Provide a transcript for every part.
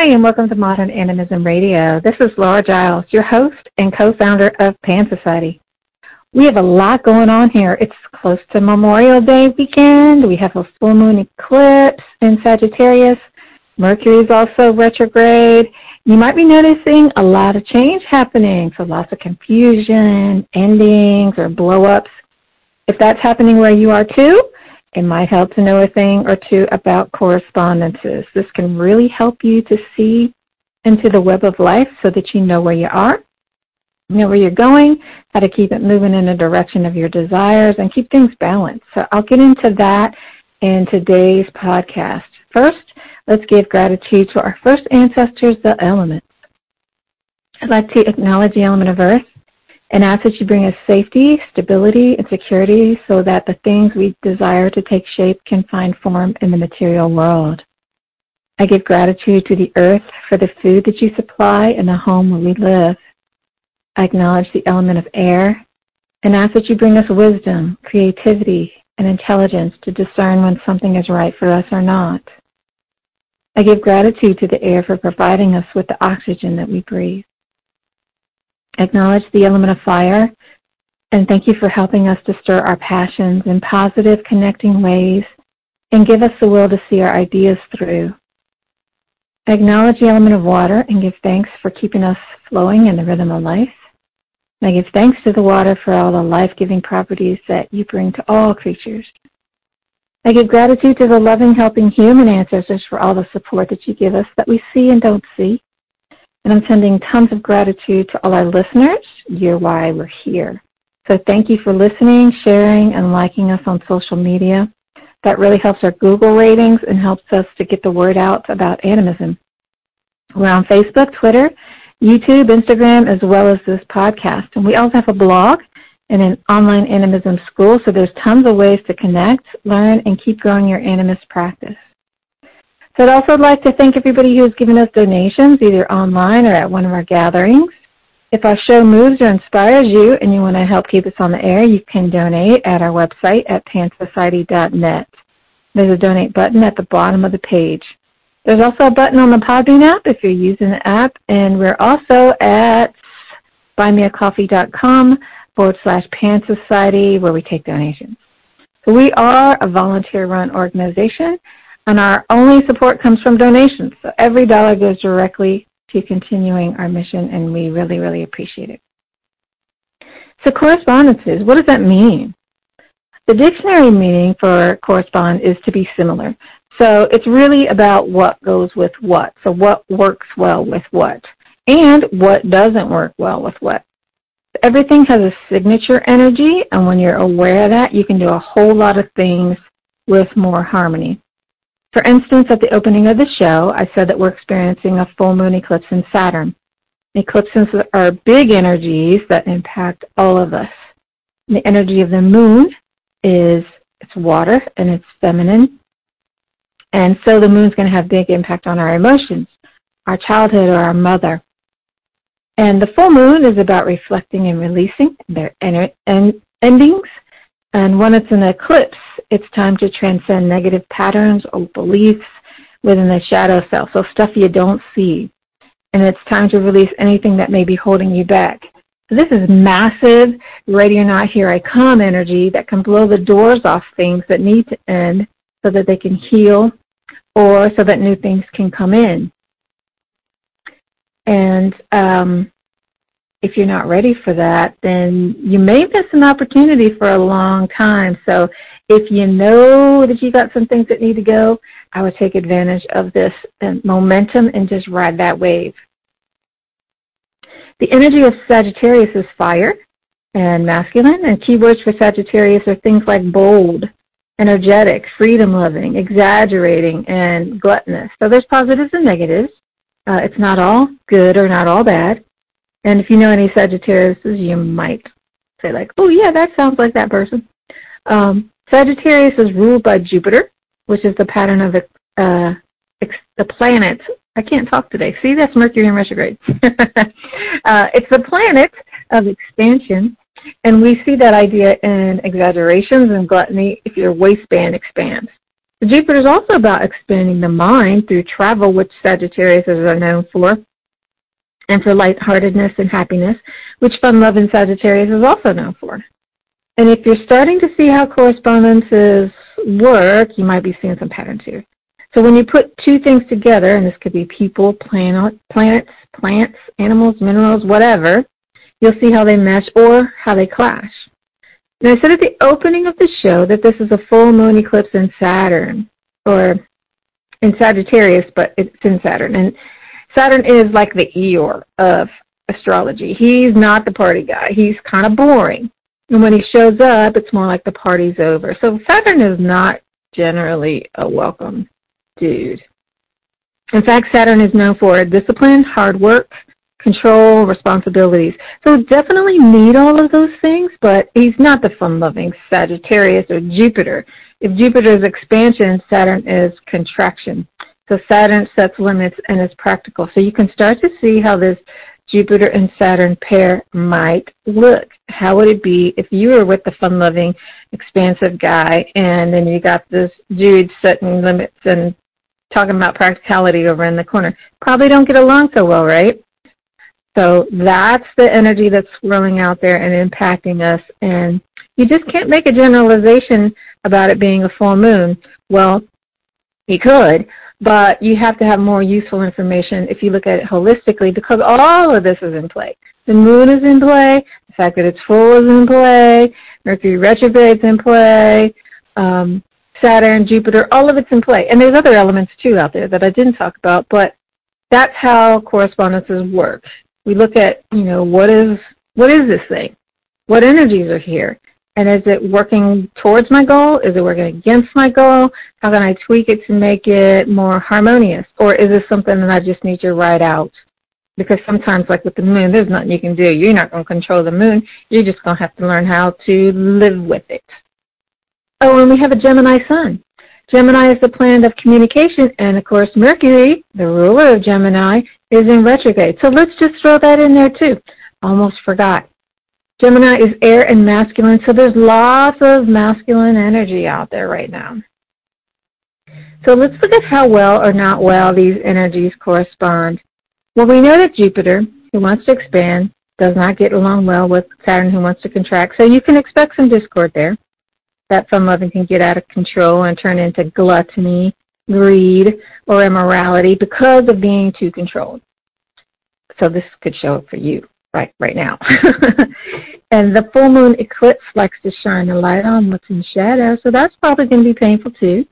Hi, and welcome to Modern Animism Radio. This is Laura Giles, your host and co-founder of Pan Society. We have a lot going on here. It's close to Memorial Day weekend. We have a full moon eclipse in Sagittarius. Mercury is also retrograde. You might be noticing a lot of change happening, so lots of confusion, endings, or blow-ups. If that's happening where you are too, it might help to know a thing or two about correspondences. This can really help you to see into the web of life so that you know where you are, know where you're going, how to keep it moving in the direction of your desires, and keep things balanced. So I'll get into that in today's podcast. First, let's give gratitude to our first ancestors, the elements. I'd like to acknowledge the element of earth and ask that you bring us safety, stability, and security so that the things we desire to take shape can find form in the material world. I give gratitude to the earth for the food that you supply and the home where we live. I acknowledge the element of air and ask that you bring us wisdom, creativity, and intelligence to discern when something is right for us or not. I give gratitude to the air for providing us with the oxygen that we breathe acknowledge the element of fire, and thank you for helping us to stir our passions in positive, connecting ways and give us the will to see our ideas through. acknowledge the element of water and give thanks for keeping us flowing in the rhythm of life. I give thanks to the water for all the life-giving properties that you bring to all creatures. I give gratitude to the loving, helping human ancestors for all the support that you give us that we see and don't see. And I'm sending tons of gratitude to all our listeners. You're why we're here. So thank you for listening, sharing, and liking us on social media. That really helps our Google ratings and helps us to get the word out about animism. We're on Facebook, Twitter, YouTube, Instagram, as well as this podcast. And we also have a blog and an online animism school, so there's tons of ways to connect, learn, and keep growing your animist practice. So I'd also like to thank everybody who's given us donations, either online or at one of our gatherings. If our show moves or inspires you and you want to help keep us on the air, you can donate at our website at pansociety.net. There's a donate button at the bottom of the page. There's also a button on the Podbean app if you're using the app, and we're also at buymeacoffee.com forward slash Pan Society where we take donations. So we are a volunteer-run organization, and our only support comes from donations. So every dollar goes directly to continuing our mission, and we really, really appreciate it. So correspondences, what does that mean? The dictionary meaning for correspond is to be similar. So it's really about what goes with what. So what works well with what, and what doesn't work well with what. Everything has a signature energy, and when you're aware of that, you can do a whole lot of things with more harmony. For instance, at the opening of the show, I said that we're experiencing a full moon eclipse in Saturn. Eclipses are big energies that impact all of us. The energy of the moon is it's water and it's feminine. And so the moon's going to have big impact on our emotions, our childhood or our mother. And the full moon is about reflecting and releasing their endings. And when it's an eclipse, it's time to transcend negative patterns or beliefs within the shadow self, so stuff you don't see. And it's time to release anything that may be holding you back. So this is massive, ready or not, here I come energy that can blow the doors off things that need to end so that they can heal or so that new things can come in. And um, if you're not ready for that, then you may miss an opportunity for a long time. So if you know that you got some things that need to go, I would take advantage of this momentum and just ride that wave. The energy of Sagittarius is fire and masculine, and keywords for Sagittarius are things like bold, energetic, freedom-loving, exaggerating, and gluttonous. So there's positives and negatives. Uh, it's not all good or not all bad. And if you know any Sagittarius, you might say like, oh yeah, that sounds like that person. Um, Sagittarius is ruled by Jupiter, which is the pattern of uh, the planet. I can't talk today. See, that's Mercury in retrograde. uh, it's the planet of expansion, and we see that idea in exaggerations and gluttony if your waistband expands. Jupiter is also about expanding the mind through travel, which Sagittarius are known for, and for lightheartedness and happiness, which fun love in Sagittarius is also known for. And if you're starting to see how correspondences work, you might be seeing some patterns here. So when you put two things together, and this could be people, planet, planets, plants, animals, minerals, whatever, you'll see how they mesh or how they clash. Now I said at the opening of the show that this is a full moon eclipse in Saturn, or in Sagittarius, but it's in Saturn. And Saturn is like the Eeyore of astrology. He's not the party guy. He's kind of boring. And when he shows up, it's more like the party's over. So Saturn is not generally a welcome dude. In fact, Saturn is known for discipline, hard work, control, responsibilities. So definitely need all of those things, but he's not the fun-loving Sagittarius or Jupiter. If Jupiter is expansion, Saturn is contraction. So Saturn sets limits and is practical. So you can start to see how this Jupiter and Saturn pair might look. How would it be if you were with the fun-loving, expansive guy and then you got this dude setting limits and talking about practicality over in the corner? Probably don't get along so well, right? So that's the energy that's swirling out there and impacting us. And you just can't make a generalization about it being a full moon. Well, you could, but you have to have more useful information if you look at it holistically because all of this is in play. The moon is in play, the fact that it's full is in play, Mercury retrograde is in play, um, Saturn, Jupiter, all of it's in play. And there's other elements too out there that I didn't talk about, but that's how correspondences work. We look at, you know, what is what is this thing? What energies are here? And is it working towards my goal? Is it working against my goal? How can I tweak it to make it more harmonious? Or is this something that I just need to write out? Because sometimes, like with the moon, there's nothing you can do. You're not going to control the moon. You're just going to have to learn how to live with it. Oh, and we have a Gemini sun. Gemini is the planet of communication, and of course, Mercury, the ruler of Gemini, is in retrograde. So let's just throw that in there too. Almost forgot. Gemini is air and masculine, so there's lots of masculine energy out there right now. So let's look at how well or not well these energies correspond. Well, we know that Jupiter, who wants to expand, does not get along well with Saturn, who wants to contract. So you can expect some discord there. That fun loving can get out of control and turn into gluttony, greed, or immorality because of being too controlled. So this could show up for you right right now. and the full moon eclipse likes to shine a light on what's in shadow, so that's probably going to be painful too.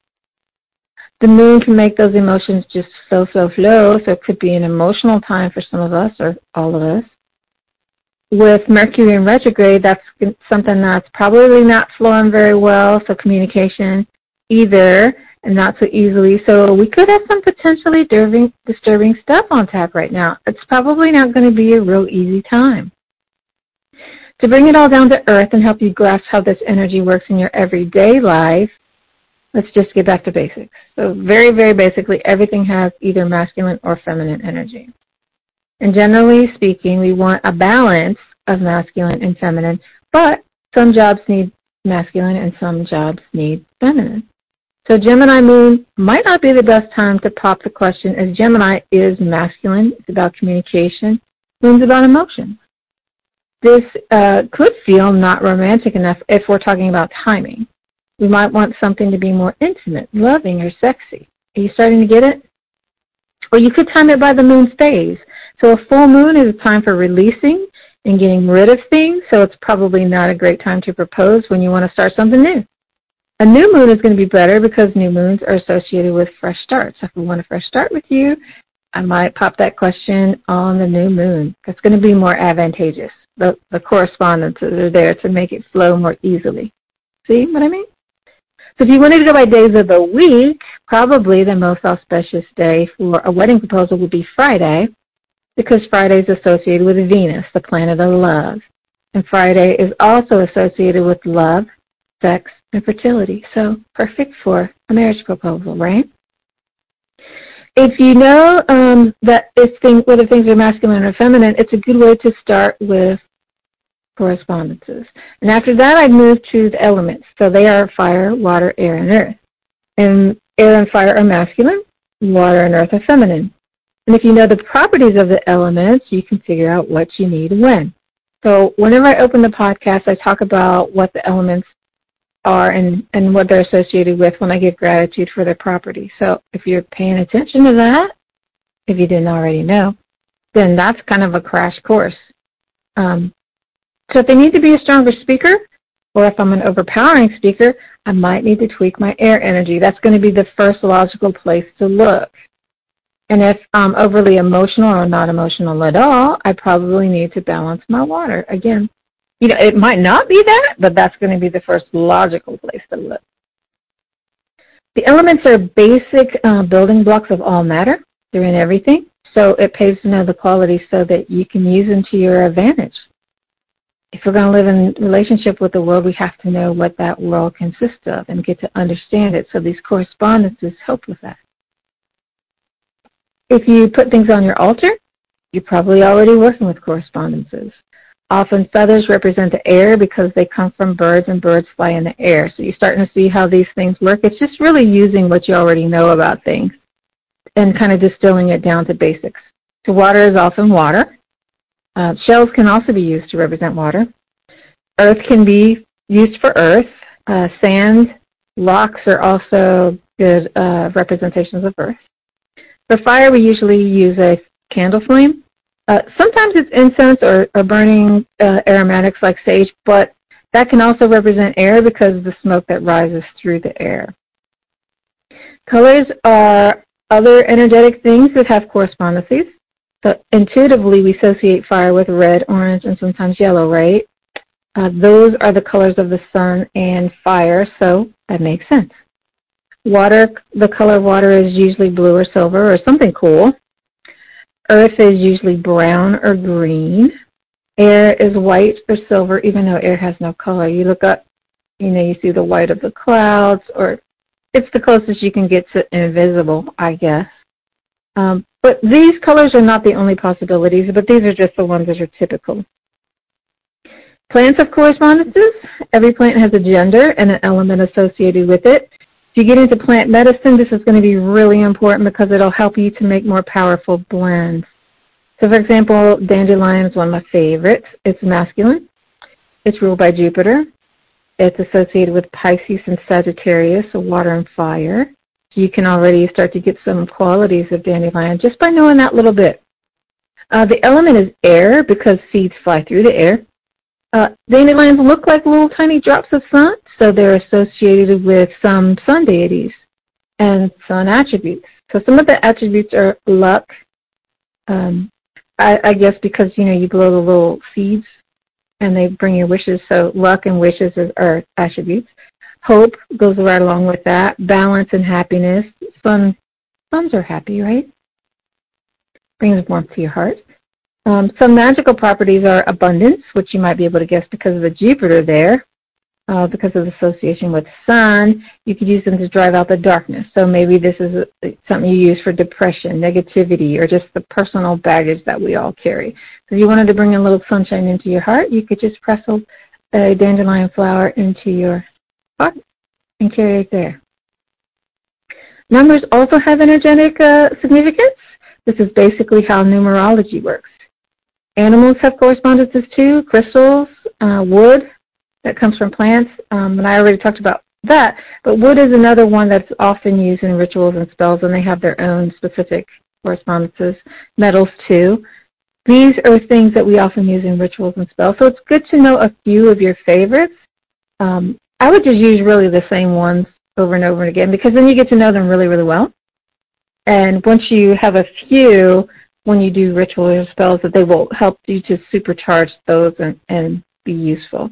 The moon can make those emotions just so, so flow, so it could be an emotional time for some of us or all of us. With Mercury in retrograde, that's something that's probably not flowing very well, so communication either, and not so easily. So we could have some potentially disturbing, disturbing stuff on tap right now. It's probably not going to be a real easy time. To bring it all down to earth and help you grasp how this energy works in your everyday life, let's just get back to basics. So very, very basically, everything has either masculine or feminine energy. And generally speaking, we want a balance of masculine and feminine, but some jobs need masculine and some jobs need feminine. So Gemini moon might not be the best time to pop the question as Gemini is masculine. It's about communication. Moon's about emotion. This uh, could feel not romantic enough if we're talking about timing. We might want something to be more intimate, loving, or sexy. Are you starting to get it? Or you could time it by the moon's phase. So a full moon is a time for releasing and getting rid of things, so it's probably not a great time to propose when you want to start something new. A new moon is going to be better because new moons are associated with fresh starts. If we want a fresh start with you, I might pop that question on the new moon. It's going to be more advantageous. The, the correspondences are there to make it flow more easily. See what I mean? So if you wanted to go by days of the week, probably the most auspicious day for a wedding proposal would be Friday because Friday is associated with Venus, the planet of love. And Friday is also associated with love, sex, and fertility. So perfect for a marriage proposal, right? If you know um, that if thing, whether things are masculine or feminine, it's a good way to start with correspondences. And after that, I move to the elements. So they are fire, water, air, and earth. And air and fire are masculine, water and earth are feminine. And if you know the properties of the elements, you can figure out what you need when. So whenever I open the podcast, I talk about what the elements are and, and what they're associated with when I give gratitude for their property. So if you're paying attention to that, if you didn't already know, then that's kind of a crash course. Um, so if I need to be a stronger speaker, or if I'm an overpowering speaker, I might need to tweak my air energy. That's going to be the first logical place to look. And if I'm overly emotional or not emotional at all, I probably need to balance my water. Again, you know, it might not be that, but that's going to be the first logical place to look. The elements are basic uh, building blocks of all matter. They're in everything. So it pays to know the qualities so that you can use them to your advantage. If we're going to live in relationship with the world, we have to know what that world consists of and get to understand it. So these correspondences help with that. If you put things on your altar, you're probably already working with correspondences. Often feathers represent the air because they come from birds and birds fly in the air. So you're starting to see how these things work. It's just really using what you already know about things and kind of distilling it down to basics. So water is often water. Uh, shells can also be used to represent water. Earth can be used for earth. Uh, sand, rocks are also good uh, representations of earth. For fire, we usually use a candle flame. Uh, sometimes it's incense or, or burning uh, aromatics like sage, but that can also represent air because of the smoke that rises through the air. Colors are other energetic things that have correspondences. So intuitively, we associate fire with red, orange, and sometimes yellow, right? Uh, those are the colors of the sun and fire, so that makes sense. Water, the color of water is usually blue or silver or something cool. Earth is usually brown or green. Air is white or silver, even though air has no color. You look up, you know, you see the white of the clouds, or it's the closest you can get to invisible, I guess. Um, but these colors are not the only possibilities, but these are just the ones that are typical. Plants have correspondences. Every plant has a gender and an element associated with it you get into plant medicine, this is going to be really important because it'll help you to make more powerful blends. So for example, dandelion is one of my favorites. It's masculine. It's ruled by Jupiter. It's associated with Pisces and Sagittarius, so water and fire. You can already start to get some qualities of dandelion just by knowing that little bit. Uh, the element is air because seeds fly through the air. Uh, dandelions look like little tiny drops of sun, so they're associated with some sun deities and sun attributes. So some of the attributes are luck. Um, I, I guess because you know you blow the little seeds and they bring your wishes. So luck and wishes are attributes. Hope goes right along with that. Balance and happiness. Sun, suns are happy, right? Brings warmth to your heart. Um, some magical properties are abundance, which you might be able to guess because of the Jupiter there, uh, because of association with sun. You could use them to drive out the darkness. So maybe this is a, something you use for depression, negativity, or just the personal baggage that we all carry. So if you wanted to bring a little sunshine into your heart, you could just press a, a dandelion flower into your heart and carry it there. Numbers also have energetic uh, significance. This is basically how numerology works. Animals have correspondences too, crystals, uh, wood that comes from plants, um, and I already talked about that. But wood is another one that's often used in rituals and spells, and they have their own specific correspondences. Metals too. These are things that we often use in rituals and spells, so it's good to know a few of your favorites. Um, I would just use really the same ones over and over and again because then you get to know them really, really well. And once you have a few, when you do ritual spells that they will help you to supercharge those and, and be useful.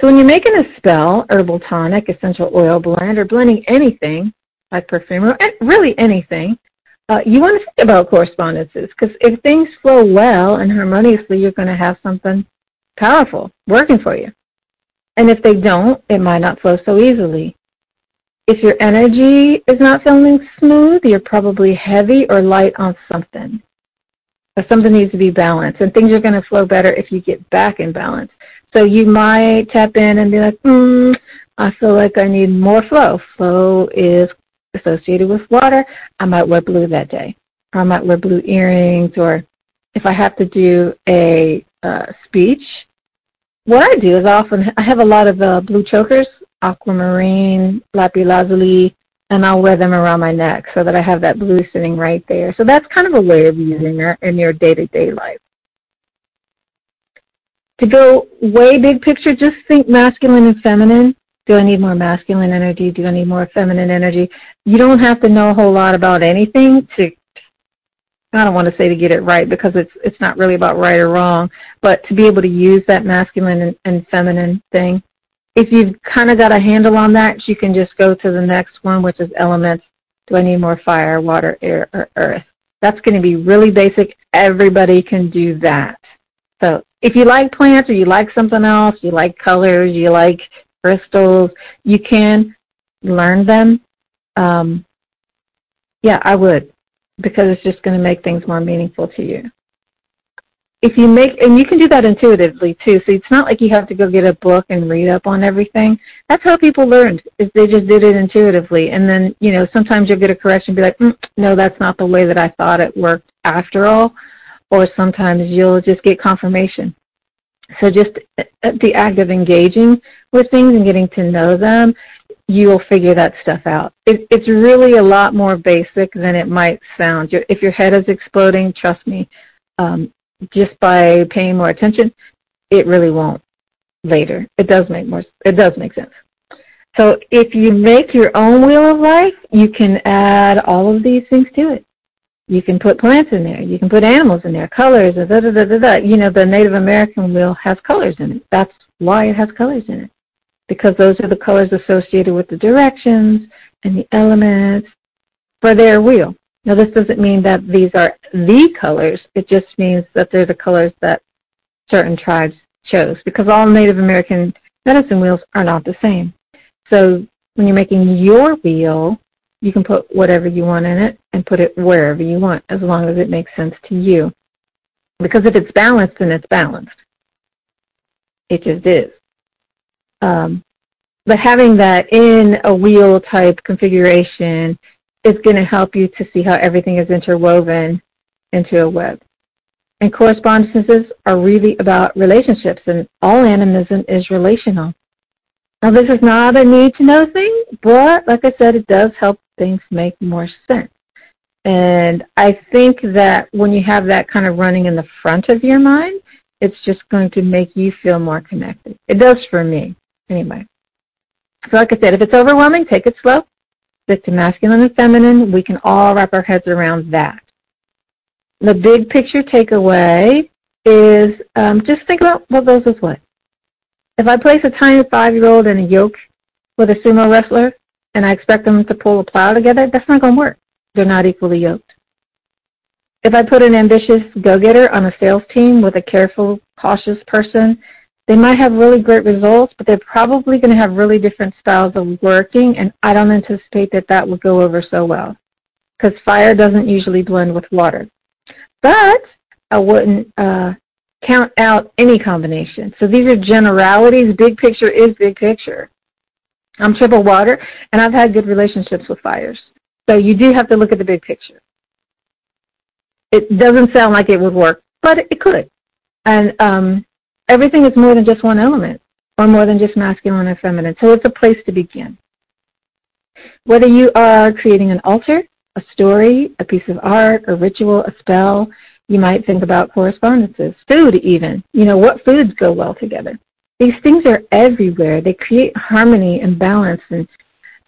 So when you're making a spell, herbal tonic, essential oil blend, or blending anything like perfume or really anything, uh, you want to think about correspondences because if things flow well and harmoniously, you're going to have something powerful working for you. And if they don't, it might not flow so easily. If your energy is not feeling smooth, you're probably heavy or light on something. Or something needs to be balanced. And things are going to flow better if you get back in balance. So you might tap in and be like, hmm, I feel like I need more flow. Flow is associated with water. I might wear blue that day. Or I might wear blue earrings. Or if I have to do a uh, speech, what I do is often I have a lot of uh, blue chokers, aquamarine, lapis lazuli, and I'll wear them around my neck so that I have that blue sitting right there. So that's kind of a way of using that in your day-to-day life. To go way big picture, just think masculine and feminine. Do I need more masculine energy? Do I need more feminine energy? You don't have to know a whole lot about anything to I don't want to say to get it right because it's it's not really about right or wrong, but to be able to use that masculine and, and feminine thing. If you've kind of got a handle on that, you can just go to the next one, which is elements. Do I need more fire, water, air, or earth? That's going to be really basic. Everybody can do that. So if you like plants or you like something else, you like colors, you like crystals, you can learn them. Um, yeah, I would because it's just going to make things more meaningful to you. If you make, and you can do that intuitively too, so it's not like you have to go get a book and read up on everything. That's how people learned, is they just did it intuitively. And then, you know, sometimes you'll get a correction and be like, mm, no, that's not the way that I thought it worked after all. Or sometimes you'll just get confirmation. So just uh, the act of engaging with things and getting to know them you'll figure that stuff out. It, it's really a lot more basic than it might sound. If your head is exploding, trust me, um, just by paying more attention, it really won't later. It does make more. It does make sense. So if you make your own wheel of life, you can add all of these things to it. You can put plants in there. You can put animals in there, colors, da, da, da, da, da. You know, the Native American wheel has colors in it. That's why it has colors in it because those are the colors associated with the directions and the elements for their wheel. Now, this doesn't mean that these are the colors. It just means that they're the colors that certain tribes chose because all Native American medicine wheels are not the same. So when you're making your wheel, you can put whatever you want in it and put it wherever you want as long as it makes sense to you. Because if it's balanced, then it's balanced. It just is. Um, but having that in a wheel type configuration is going to help you to see how everything is interwoven into a web. And correspondences are really about relationships, and all animism is relational. Now, this is not a need to know thing, but like I said, it does help things make more sense. And I think that when you have that kind of running in the front of your mind, it's just going to make you feel more connected. It does for me. Anyway, so like I said, if it's overwhelming, take it slow. Stick to masculine and feminine. We can all wrap our heads around that. The big picture takeaway is um, just think about what goes with what. If I place a tiny five-year-old in a yoke with a sumo wrestler and I expect them to pull a plow together, that's not going to work. They're not equally yoked. If I put an ambitious go-getter on a sales team with a careful, cautious person they might have really great results, but they're probably going to have really different styles of working, and I don't anticipate that that will go over so well because fire doesn't usually blend with water. But I wouldn't uh, count out any combination. So these are generalities. Big picture is big picture. I'm triple water, and I've had good relationships with fires. So you do have to look at the big picture. It doesn't sound like it would work, but it could. And um, everything is more than just one element or more than just masculine or feminine. So it's a place to begin. Whether you are creating an altar, a story, a piece of art, a ritual, a spell, you might think about correspondences, food even. You know, what foods go well together? These things are everywhere. They create harmony and balance and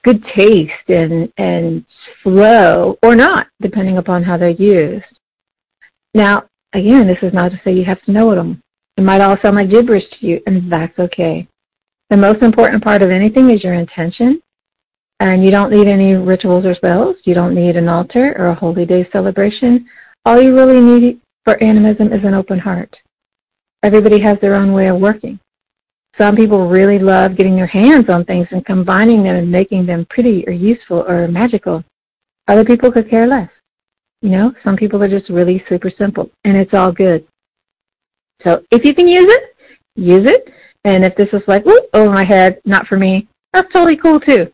good taste and, and flow, or not, depending upon how they're used. Now, again, this is not to say you have to know them. It might all sound like gibberish to you, and that's okay. The most important part of anything is your intention, and you don't need any rituals or spells. You don't need an altar or a holy day celebration. All you really need for animism is an open heart. Everybody has their own way of working. Some people really love getting their hands on things and combining them and making them pretty or useful or magical. Other people could care less. You know, some people are just really super simple, and it's all good. So if you can use it, use it. And if this is like, whoop, over oh, my head, not for me, That's totally cool too.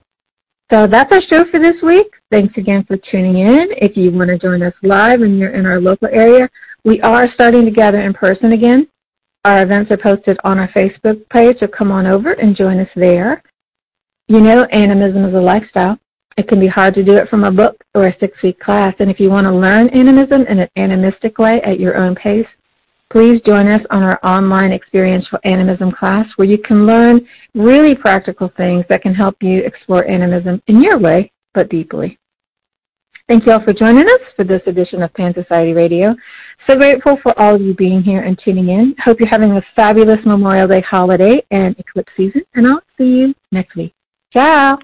So that's our show for this week. Thanks again for tuning in. If you want to join us live and you're in our local area, we are starting to gather in person again. Our events are posted on our Facebook page, so come on over and join us there. You know, animism is a lifestyle. It can be hard to do it from a book or a six-week class, and if you want to learn animism in an animistic way at your own pace, please join us on our online experiential animism class where you can learn really practical things that can help you explore animism in your way, but deeply. Thank you all for joining us for this edition of Pan Society Radio. So grateful for all of you being here and tuning in. Hope you're having a fabulous Memorial Day holiday and eclipse season, and I'll see you next week. Ciao!